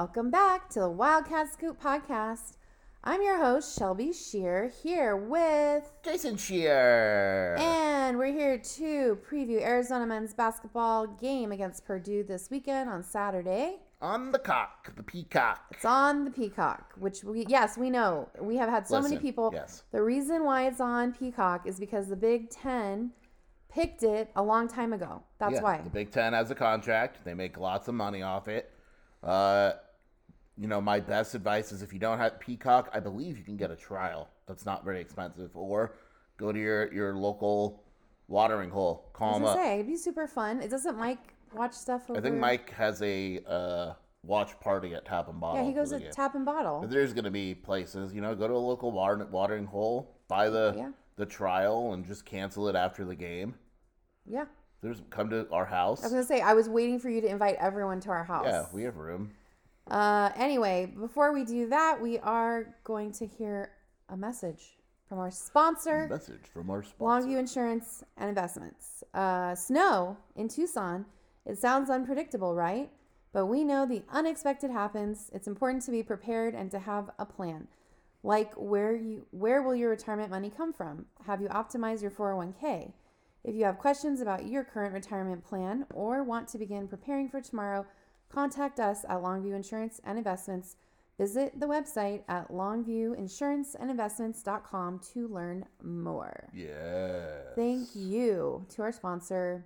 Welcome back to the Wildcat Scoop podcast. I'm your host, Shelby Shear, here with, Jason Shear. and we're here to preview Arizona men's basketball game against Purdue this weekend on Saturday. On the cock, the peacock. It's on the Peacock, which we, yes, we know. We have had so many people. yes. The reason why it's on Peacock is because the Big Ten picked it a long time ago. That's Yeah, why. The Big Ten has a contract. They make lots of money off it. Uh, you know, my best advice is if you don't have Peacock, I believe you can get a trial. That's not very expensive. Or go to your, your local watering hole. Call gonna up. say, it'd be super fun. It doesn't Mike watch stuff over I think Mike has a uh, watch party at Tap and Bottle. Yeah, he goes to. Tap and Bottle. But there's going to be places, you know, go to a local water, watering hole, buy the Yeah. the trial, and just cancel it after the game. Yeah. There's come to our house. I was gonna say I was waiting for you to invite everyone to our house. Yeah, we have room. Uh, anyway, before we do that, we are going to hear a message from our sponsor, Message from our sponsor. Longview Insurance and Investments. Uh, snow in Tucson. It sounds unpredictable, right? But we know the unexpected happens. It's important to be prepared and to have a plan. Like where you where will your retirement money come from? Have you optimized your 401k? If you have questions about your current retirement plan or want to begin preparing for tomorrow, contact us at Longview Insurance and Investments. Visit the website at longviewinsuranceandinvestments.com to learn more. Yeah. Thank you to our sponsor,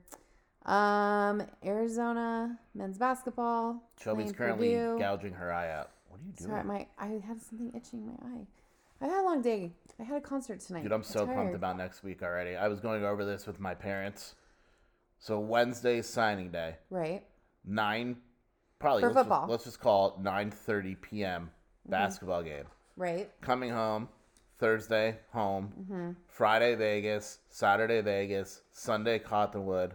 um, Arizona men's basketball. Shelby's currently Purdue. gouging her eye out. What are you doing? Sorry, my I had something itching my eye. I had a long day. I had a concert tonight. Dude, I'm so pumped about next week already. I was going over this with my parents. So Wednesday signing day, Right. nine, probably For let's just- football. Mm-hmm. let's just call it 9:30 p.m. basketball game. Right. Coming home Thursday, home. Mm-hmm. Friday Vegas, Saturday Vegas, Sunday Cottonwood.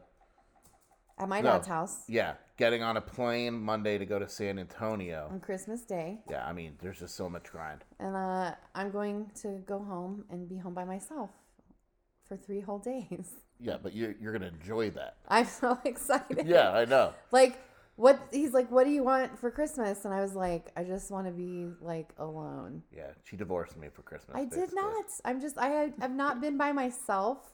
At my No. dad's house Yeah, getting on a plane Monday to go to San Antonio. on Christmas Day, Yeah, I mean, there's just so much grind. and uh, I'm going to go home and be home by myself for three whole days. Yeah, but you're you're gonna enjoy that. I'm so excited. Yeah, I know. Like what he's like, what do you want for Christmas? And I was like, I just want to be like alone. Yeah, she divorced me for Christmas. I did not. I'm just I have, I've not been by myself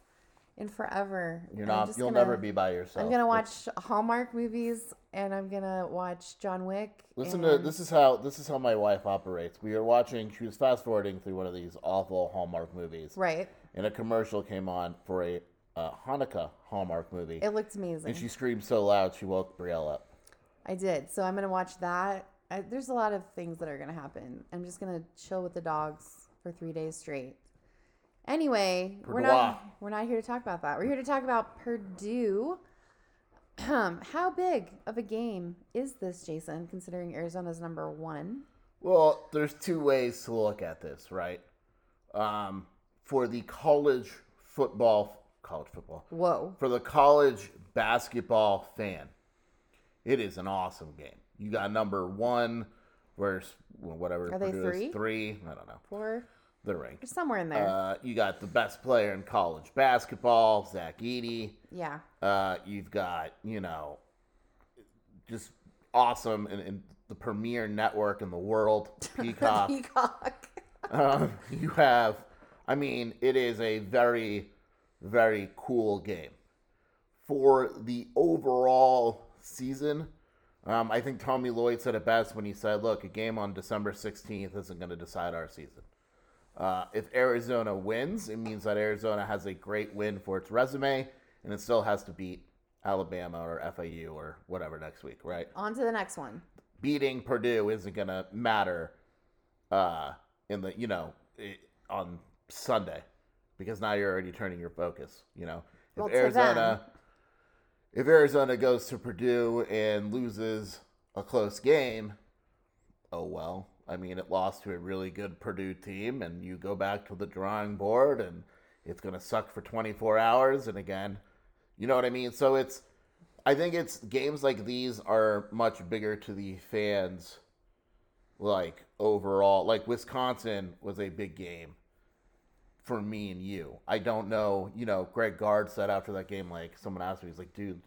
in forever. You're not. You'll gonna- never be by yourself. I'm gonna watch Hallmark movies and I'm gonna watch John Wick. Listen to this is how this is how my wife operates. We were watching. She was fast forwarding through one of these awful Hallmark movies, Right. and a commercial came on for a uh, Hanukkah Hallmark movie, It looked amazing. and she screamed so loud she woke Brielle up. I did. So I'm gonna watch that. I, there's a lot of things that are gonna happen. I'm just gonna chill with the dogs for three days straight. Anyway, we're not we're not here to talk about that. We're here to talk about Purdue. How big of a game is this, Jason? Considering Arizona's number one. Well, there's two ways to look at this, right? Um, for the college football, college football, Whoa. for the college basketball fan, it is an awesome game. You got number one versus well, whatever. Are they Purdue is, three? Three. I don't know. Four. They're ranked. Somewhere in there. Uh, you got the best player in college basketball, Zach Edey. yeah. Uh, you've got, you know, just awesome and, and the premier network in the world, Peacock. Peacock. um, you have, I mean, it is a very, very cool game. For the overall season. Um, I think Tommy Lloyd said it best when he said, "Look, a game on December 16th isn't going to decide our season. Uh, if Arizona wins, it means that Arizona has a great win for its resume, and it still has to beat Alabama or FIU or whatever next week, right? On to the next one. Beating Purdue isn't going to matter uh, in the you know i on Sunday because now you're already turning your focus. You know, if Well, Arizona them. If Arizona goes to Purdue and loses a close game, oh well. I mean, it lost to a really good Purdue team, and you go back to the drawing board, and it's going to suck for 24 hours. And again, you know what I mean? So it's, I think it's games like these are much bigger to the fans, like overall. Like Wisconsin was a big game for me and you. I don't know, you know, Greg Gard said after that game, like, someone asked me, he's like, dude,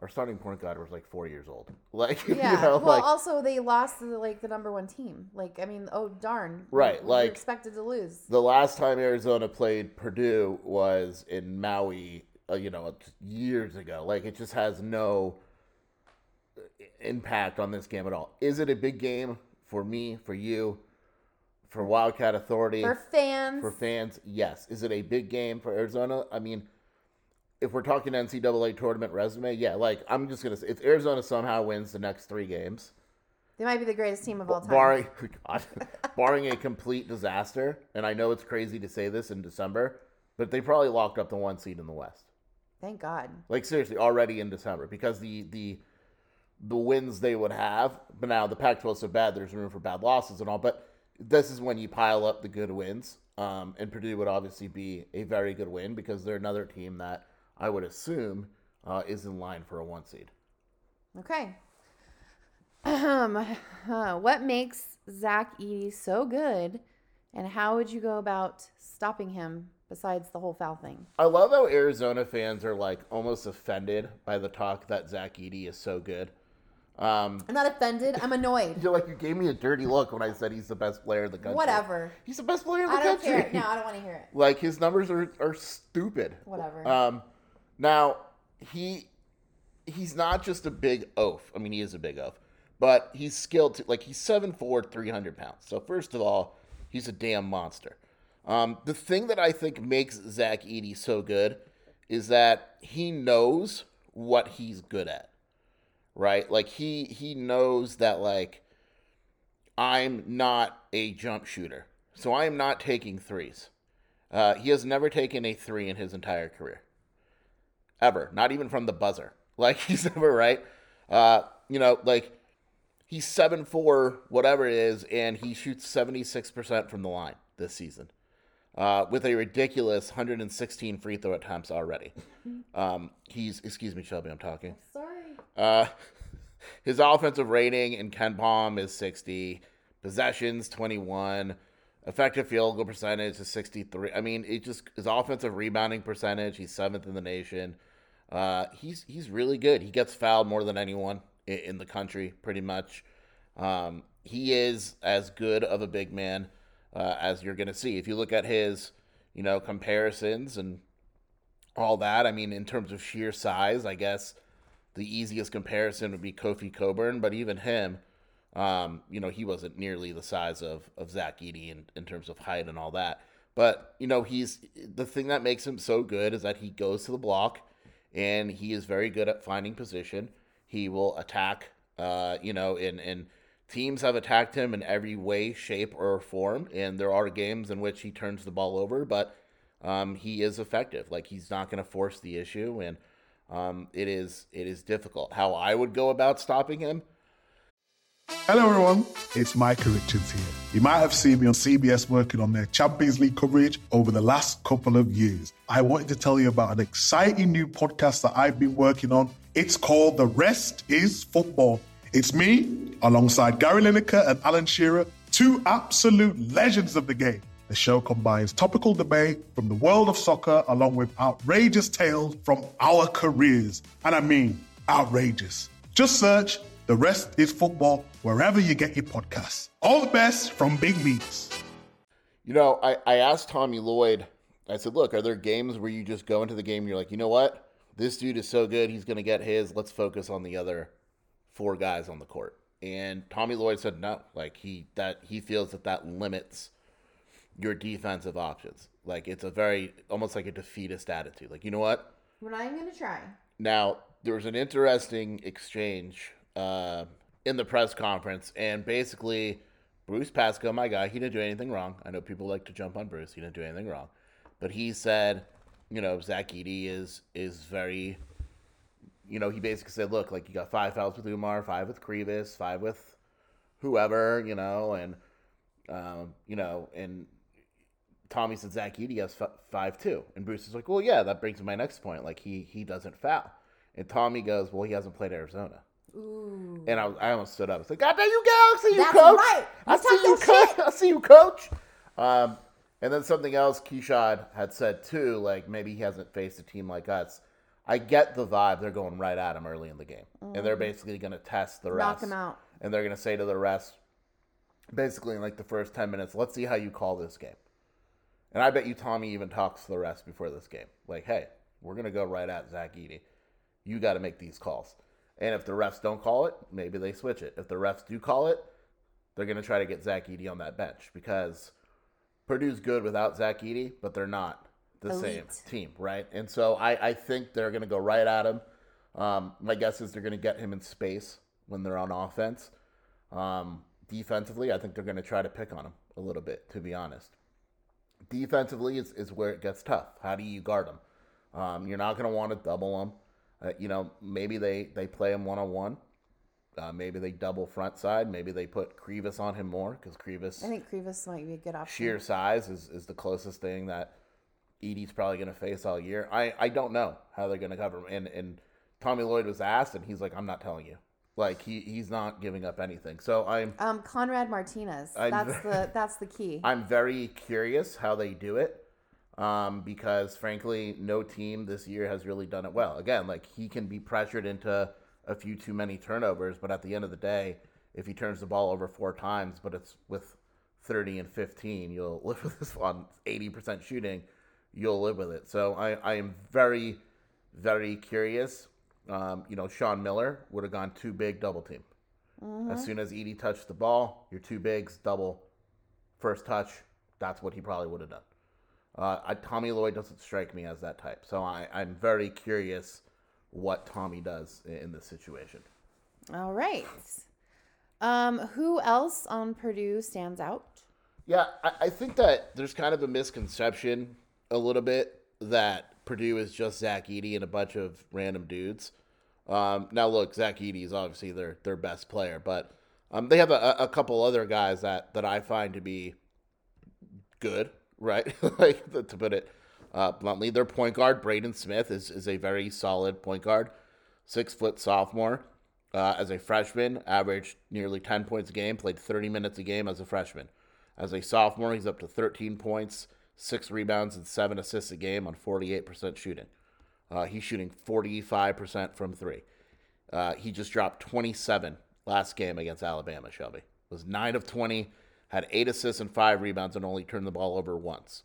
our starting point guard was like four years old. Like, Yeah. you know, well, like, also they lost to the, like the number one team. Like, I mean, oh darn. Right, like- expected to lose. the last time Arizona played Purdue was in Maui, uh, you know, years ago. Like, it just has no impact on this game at all. Is it a big game for me, for you, for Wildcat Authority? For fans. For fans, yes. Is it a big game for Arizona? I mean, if we're talking NCAA tournament resume, yeah. Like I'm just gonna say, if Arizona somehow wins the next three games, They might be the greatest team of all time. barring God, barring a complete disaster, and I know it's crazy to say this in December, but they probably locked up the one seed in the West. Thank God. Like seriously, already in December because the the the wins they would have. But now the Pac-12 is so bad, there's room for bad losses and all. But this is when you pile up the good wins. Um, and Purdue would obviously be a very good win because they're another team that I would assume uh, is in line for a one seed. Okay. Um, uh, what makes Zach Edey so good, and how would you go about stopping him besides the whole foul thing? I love how Arizona fans are like almost offended by the talk that Zach Edey is so good. Um, I'm not offended. I'm annoyed. you're like you gave me a dirty look when I said he's the best player in the country. Whatever. He's the best player in the I don't country. care. No, I don't want to hear it. Like his numbers are, are stupid. Whatever. Um, now he he's not just a big oaf. I mean, he is a big oaf, but he's skilled. To, like he's 7'4", 300 pounds. So first of all, he's a damn monster. Um, the thing that I think makes Zach Edey so good is that he knows what he's good at. Right? Like he he knows that like I'm not a jump shooter. So I am not taking threes. Uh, he has never taken a three in his entire career. Ever. Not even from the buzzer. Like he's never right. Uh, you know, like he's seven four, whatever it is, and he shoots seventy six percent from the line this season. Uh, with a ridiculous 116 free throw attempts already. Um, he's excuse me, Shelby, I'm talking. Sorry. Uh, his offensive rating in KenPom is 60, possessions 21, effective field goal percentage is 63. I mean, it just his offensive rebounding percentage, he's seventh in the nation. Uh, he's he's really good. He gets fouled more than anyone in, in the country, pretty much. Um, he is as good of a big man uh, as you're going to see. If you look at his, you know, comparisons and all that, I mean, in terms of sheer size, I guess the easiest comparison would be Kofi Cockburn, but even him, um, you know, he wasn't nearly the size of, of Zach Eady in, in terms of height and all that. But, you know, he's the thing that makes him so good is that he goes to the block and he is very good at finding position. He will attack, uh, you know, and, and teams have attacked him in every way, shape, or form. And there are games in which he turns the ball over, but um, he is effective. Like he's not going to force the issue, and um, it is it is difficult. How I would go about stopping him? Hello, everyone. It's Micah Richards here. You might have seen me on CBS working on their Champions League coverage over the last couple of years. I wanted to tell you about an exciting new podcast that I've been working on. It's called The Rest is Football. It's me, alongside Gary Lineker and Alan Shearer, two absolute legends of the game. The show combines topical debate from the world of soccer along with outrageous tales from our careers. And I mean, outrageous. Just search The Rest is Football wherever you get your podcasts. All the best from Big Meats. You know, I, I asked Tommy Lloyd, I said, look, are there games where you just go into the game and you're like, you know what? This dude is so good, he's going to get his. Let's focus on the other four guys on the court. And Tommy Lloyd said no. Like he that he feels that that limits your defensive options. Like it's a very almost like a defeatist attitude. Like you know what? We're not even gonna try. Now there was an interesting exchange uh, in the press conference, and basically Bruce Pascoe, my guy, he didn't do anything wrong. I know people like to jump on Bruce. He didn't do anything wrong, but he said, you know, Zach Edey is is very, you know, he basically said, look, like you got five fouls with Oumar, five with Krivas, five with whoever, you know, and um, you know, and Tommy said Zach Edey has f- five two, and Bruce is like, well, yeah, that brings me my next point. Like he he doesn't foul, and Tommy goes, well, he hasn't played Arizona. Ooh. And I, was, I almost stood up. I was like, God damn you, see you, That's coach. right. I see you, coach. I see you, coach. Um, and then something else Keshad had said too, like maybe he hasn't faced a team like us. I get the vibe. They're going right at him early in the game, and they're basically going to test the Mm. Knock rest. him out. And they're going to say to the rest, basically in like the first ten minutes, let's see how you call this game. And I bet you Tommy even talks to the rest before this game. Like, hey, we're going to go right at Zach Edey. You got to make these calls. And if the refs don't call it, maybe they switch it. If the refs do call it, they're going to try to get Zach Edey on that bench because Purdue's good without Zach Edey, but they're not the same team, right? And so I, I think they're going to go right at him. Um, my guess is they're going to get him in space when they're on offense. Um, defensively, I think they're going to try to pick on him a little bit, to be honest. Defensively is, is where it gets tough. How do you guard them? Um, you're not going to want to double them. Uh, you know, maybe they, they play him one on one. Maybe they double front side. Maybe they put Krivas on him more because Krivas. I think Krivas might be a good option. sheer size is, is the closest thing that Edey's probably going to face all year. I, I don't know how they're going to cover him. And, and Tommy Lloyd was asked, and he's like, I'm not telling you. Like, he, he's not giving up anything. So I'm, Um, Conrad Martinez. I'm That's ve- the that's the key. I'm very curious how they do it um, because, frankly, no team this year has really done it well. Again, like, he can be pressured into a few too many turnovers, but at the end of the day, if he turns the ball over four times, but it's with 30 and 15, you'll live with this on 80% shooting, you'll live with it. So I, I am very, very curious. Um, you know, Sean Miller would have gone too big double team. As soon as Edey touched the ball, your two bigs, double, first touch. That's what he probably would have done. Uh, I, Tommy Lloyd doesn't strike me as that type. So I, I'm very curious what Tommy does in, in this situation. All right. Um, who else on Purdue stands out? Yeah, I, I think that there's kind of a misconception a little bit that Purdue is just Zach Edey and a bunch of random dudes. Um, now, look, Zach Edey is obviously their their best player, but um, they have a, a couple other guys that, that I find to be good, right? like to put it uh, bluntly, their point guard Braden Smith is is a very solid point guard, six foot sophomore. Uh, as a freshman, averaged nearly 10 points a game, played 30 minutes a game as a freshman. As a sophomore, he's up to 13 points, six rebounds, and seven assists a game on 48% shooting. Uh, he's shooting 45% from three. Uh, he just dropped 27 last game against Alabama, Shelby. Was 9 of 20, had eight assists and five rebounds, and only turned the ball over once.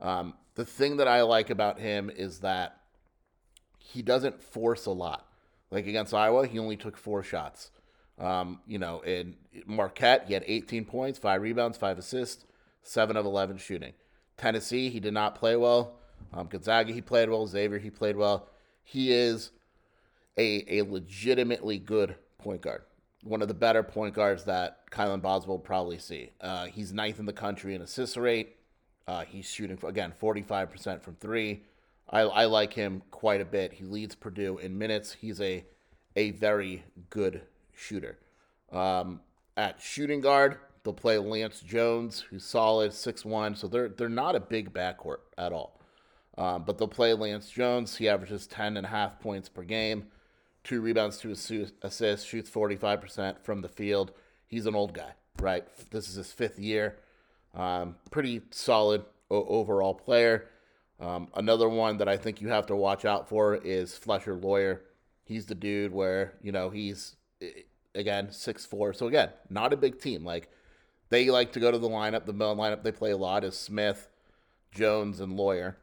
Um, the thing that I like about him is that he doesn't force a lot. Like against Iowa, he only took four shots. Um, you know, in Marquette, he had 18 points, five rebounds, five assists, seven of 11 shooting. Tennessee, he did not play well. Um, Gonzaga, he played well. Xavier, he played well. He is a, a legitimately good point guard. One of the better point guards that Kylan Boswell will probably see. Uh, he's ninth in the country in assist rate. Uh, he's shooting, again, 45% from three. I, I like him quite a bit. He leads Purdue in minutes. He's a a very good shooter. Um, at shooting guard, they'll play Lance Jones, who's solid, 6'1". So they're they're not a big backcourt at all. Um, but they'll play Lance Jones. He averages 10 and a half points per game, two rebounds, two assists, shoots 45% from the field. He's an old guy, right? This is his fifth year. Um, pretty solid o- overall player. Um, another one that I think you have to watch out for is Fletcher Loyer. He's the dude where, you know, he's, again, six four. So, again, not a big team. Like, they like to go to the lineup. The lineup they play a lot is Smith, Jones, and Loyer.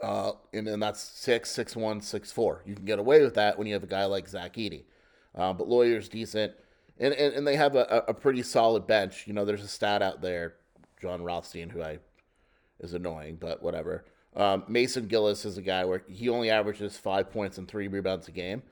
Uh, and then that's six, six, one, six, four. You can get away with that when you have a guy like Zach Edey. Uh, but Loyer's decent, and and, and they have a, a pretty solid bench. You know, there's a stat out there, Jon Rothstein, who I is annoying, but whatever. Um, Mason Gillis is a guy where he only averages five points and three rebounds a game,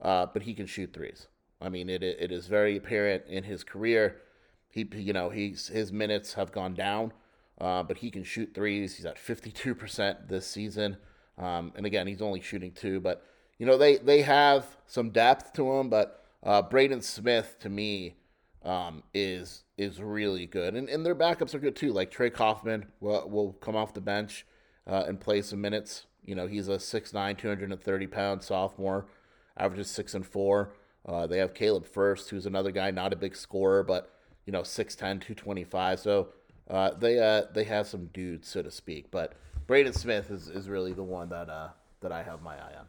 uh, but he can shoot threes. I mean, it it is very apparent in his career. He you know he's his minutes have gone down, uh, but he can shoot threes. He's at fifty two percent this season, um, and again he's only shooting two. But you know they they have some depth to him, but uh, Braden Smith to me um, is is really good, and and their backups are good too. Like Trey Kaufman will will come off the bench uh, and play some minutes. You know he's a 6'9", 230 pound sophomore, averages six and four. Uh, they have Caleb Furst, who's another guy, not a big scorer, but you know 6'10", 225. So uh, they uh, they have some dudes, so to speak. But Braden Smith is, is really the one that uh, that I have my eye on.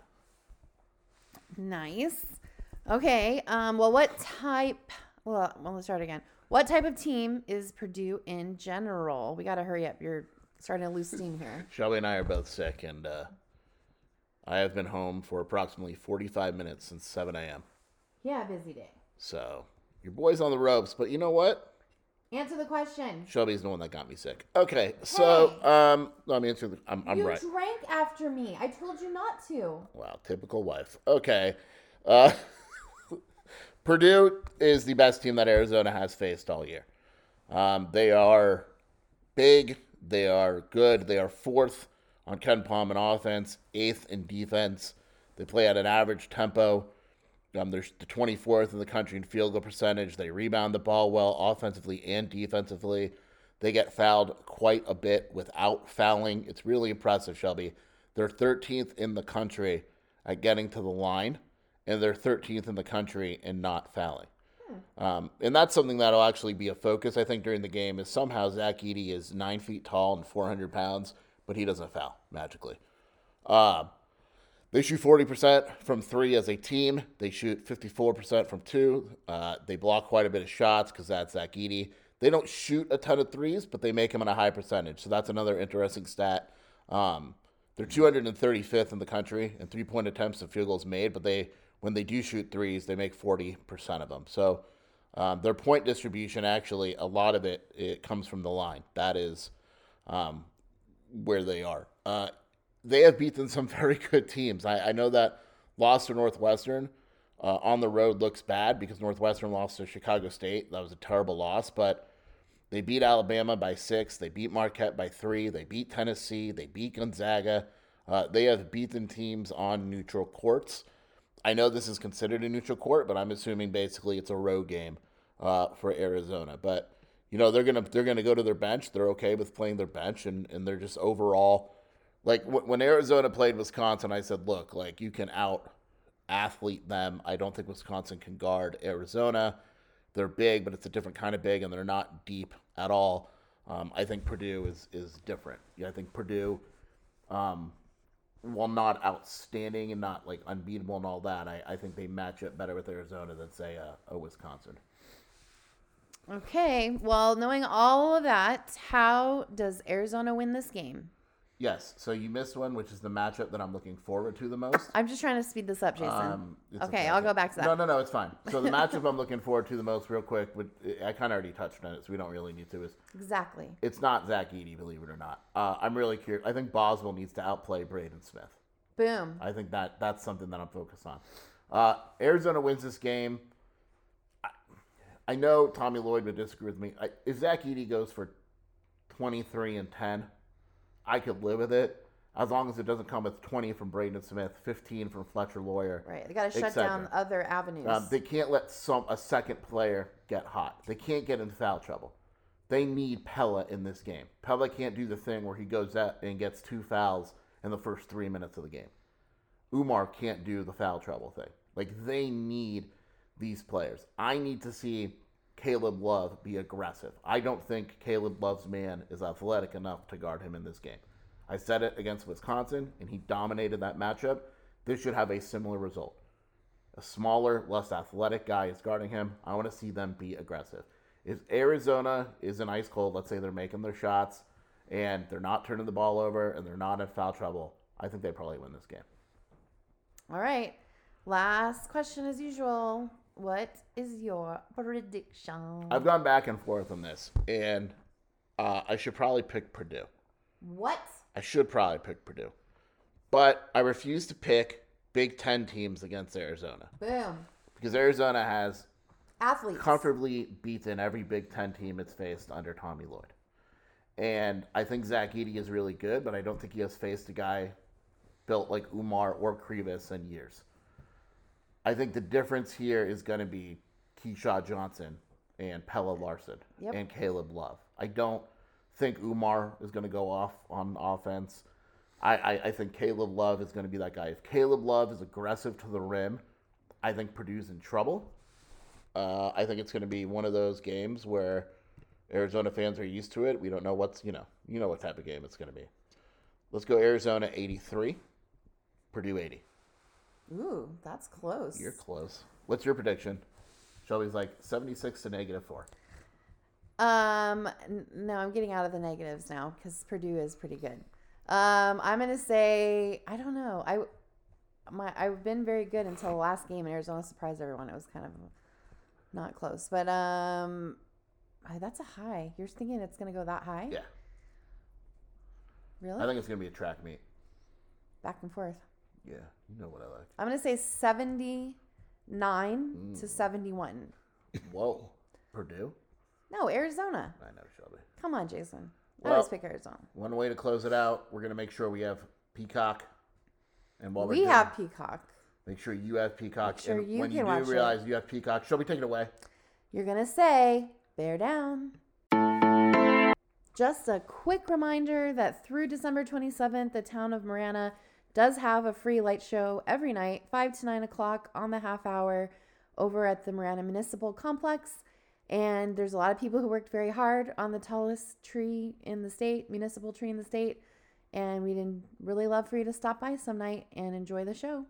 Nice. Okay. Um, well, what type? Well, well, let's start again. What type of team is Purdue in general? We got to hurry up. You're starting to lose steam here. Shelby and I are both sick, and uh, I have been home for approximately 45 minutes since 7 a.m. Yeah, busy day. So your boy's on the ropes, but you know what? Answer the question. Shelby's the one that got me sick. Okay, so um, let me answer. The, I'm, I'm you right. drank after me. I told you not to. Wow, typical wife. Okay. Uh, Purdue is the best team that Arizona has faced all year. Um, they are big. They are good. They are fourth on KenPom in offense, eighth in defense. They play at an average tempo. Um, they're the 24th in the country in field goal percentage. They rebound the ball well offensively and defensively. They get fouled quite a bit without fouling. It's really impressive, Shelby. They're 13th in the country at getting to the line, and they're 13th in the country in not fouling. Um, and that's something that'll actually be a focus, I think, during the game. Is somehow Zach Edey is nine feet tall and 400 pounds, but he doesn't foul magically. Uh, they shoot 40% from three as a team. They shoot 54% from two. Uh, they block quite a bit of shots because that's Zach Edey. They don't shoot a ton of threes, but they make them in a high percentage. So that's another interesting stat. Um, they're 235th in the country in three point attempts and field goals made, but they when they do shoot threes, they make 40% of them. So um, their point distribution, actually, a lot of it, it comes from the line. That is um, where they are. Uh, they have beaten some very good teams. I, I know that loss to Northwestern uh, on the road looks bad because Northwestern lost to Chicago State. That was a terrible loss, but they beat Alabama by six. They beat Marquette by three. They beat Tennessee. They beat Gonzaga. Uh, they have beaten teams on neutral courts. I know this is considered a neutral court, but I'm assuming basically it's a road game uh, for Arizona. But you know they're gonna they're gonna go to their bench. They're okay with playing their bench, and and they're just overall like when Arizona played Wisconsin. I said, look, like you can out athlete them. I don't think Wisconsin can guard Arizona. They're big, but it's a different kind of big, and they're not deep at all. Um, I think Purdue is is different. Yeah, I think Purdue. Um, while not outstanding and not like unbeatable and all that, I, I think they match up better with Arizona than say a, a Wisconsin. Okay. Well, knowing all of that, how does Arizona win this game? Yes. So you missed one, which is the matchup that I'm looking forward to the most. I'm just trying to speed this up, Jason. Um, okay, I'll go back to that. No, no, no, it's fine. So the matchup I'm looking forward to the most, real quick, but I kind of already touched on it, so we don't really need to. Is Exactly. it's not Zach Edey, believe it or not. Uh, I'm really curious. I think Boswell needs to outplay Braden Smith. Boom. I think that that's something that I'm focused on. Uh, Arizona wins this game. I, I know Tommy Lloyd would disagree with me. I, if Zach Edey goes for 23 and 10, I could live with it as long as it doesn't come with 20 from Braden Smith, 15 from Fletcher Loyer. Right. They got to shut down other avenues. Um, they can't let some a second player get hot. They can't get into foul trouble. They need Pelle in this game. Pelle can't do the thing where he goes out and gets two fouls in the first three minutes of the game. Oumar can't do the foul trouble thing. Like they need these players. I need to see Caleb Love be aggressive. I don't think Caleb Love's man is athletic enough to guard him in this game. I said it against Wisconsin, and he dominated that matchup. This should have a similar result. A smaller, less athletic guy is guarding him. I want to see them be aggressive. If Arizona is in ice cold, let's say they're making their shots and they're not turning the ball over and they're not in foul trouble, I think they probably win this game. All right. Last question as usual. What is your prediction? I've gone back and forth on this, and uh, I should probably pick Purdue. What? I should probably pick Purdue, but I refuse to pick Big Ten teams against Arizona Boom. because Arizona has Athletes. comfortably beaten every Big Ten team it's faced under Tommy Lloyd. And I think Zach Edey is really good, but I don't think he has faced a guy built like Oumar or Krivas in years. I think the difference here is going to be Keshad Johnson and Pelle Larsson Yep. and Caleb Love. I don't think Oumar is going to go off on offense. I, I, I think Caleb Love is going to be that guy. If Caleb Love is aggressive to the rim, I think Purdue's in trouble. Uh, I think it's going to be one of those games where Arizona fans are used to it. We don't know what's you know you know what type of game it's going to be. Let's go Arizona eighty three, Purdue eighty. Ooh, that's close. You're close. What's your prediction? Shelby's like seventy six to negative four. Um, n- no, I'm getting out of the negatives now because Purdue is pretty good. Um, I'm gonna say I don't know. I my I've been very good until the last game, and Arizona surprised everyone. It was kind of not close, but um, that's a high. You're thinking it's gonna go that high? Yeah, Really? I think it's going to be a track meet. Back and forth. Yeah, you know what I like. I'm gonna say 79 to mm. 71. Whoa, Purdue. No, Arizona. I know Shelby. Come on, Jason. I Well, always pick Arizona. One way to close it out, we're going to make sure we have Peacock. And while we're We doing- have Peacock. Make sure you have Peacock. Make sure and you when can you watch do it. realize you have Peacock, Shelby, take it away. You're going to say, bear down. Just a quick reminder that through December 27th, the town of Marana does have a free light show every night, 5 to 9 o'clock on the half hour over at the Marana Municipal Complex. And there's a lot of people who worked very hard on the tallest tree in the state, municipal tree in the state. And we'd really love for you to stop by some night and enjoy the show.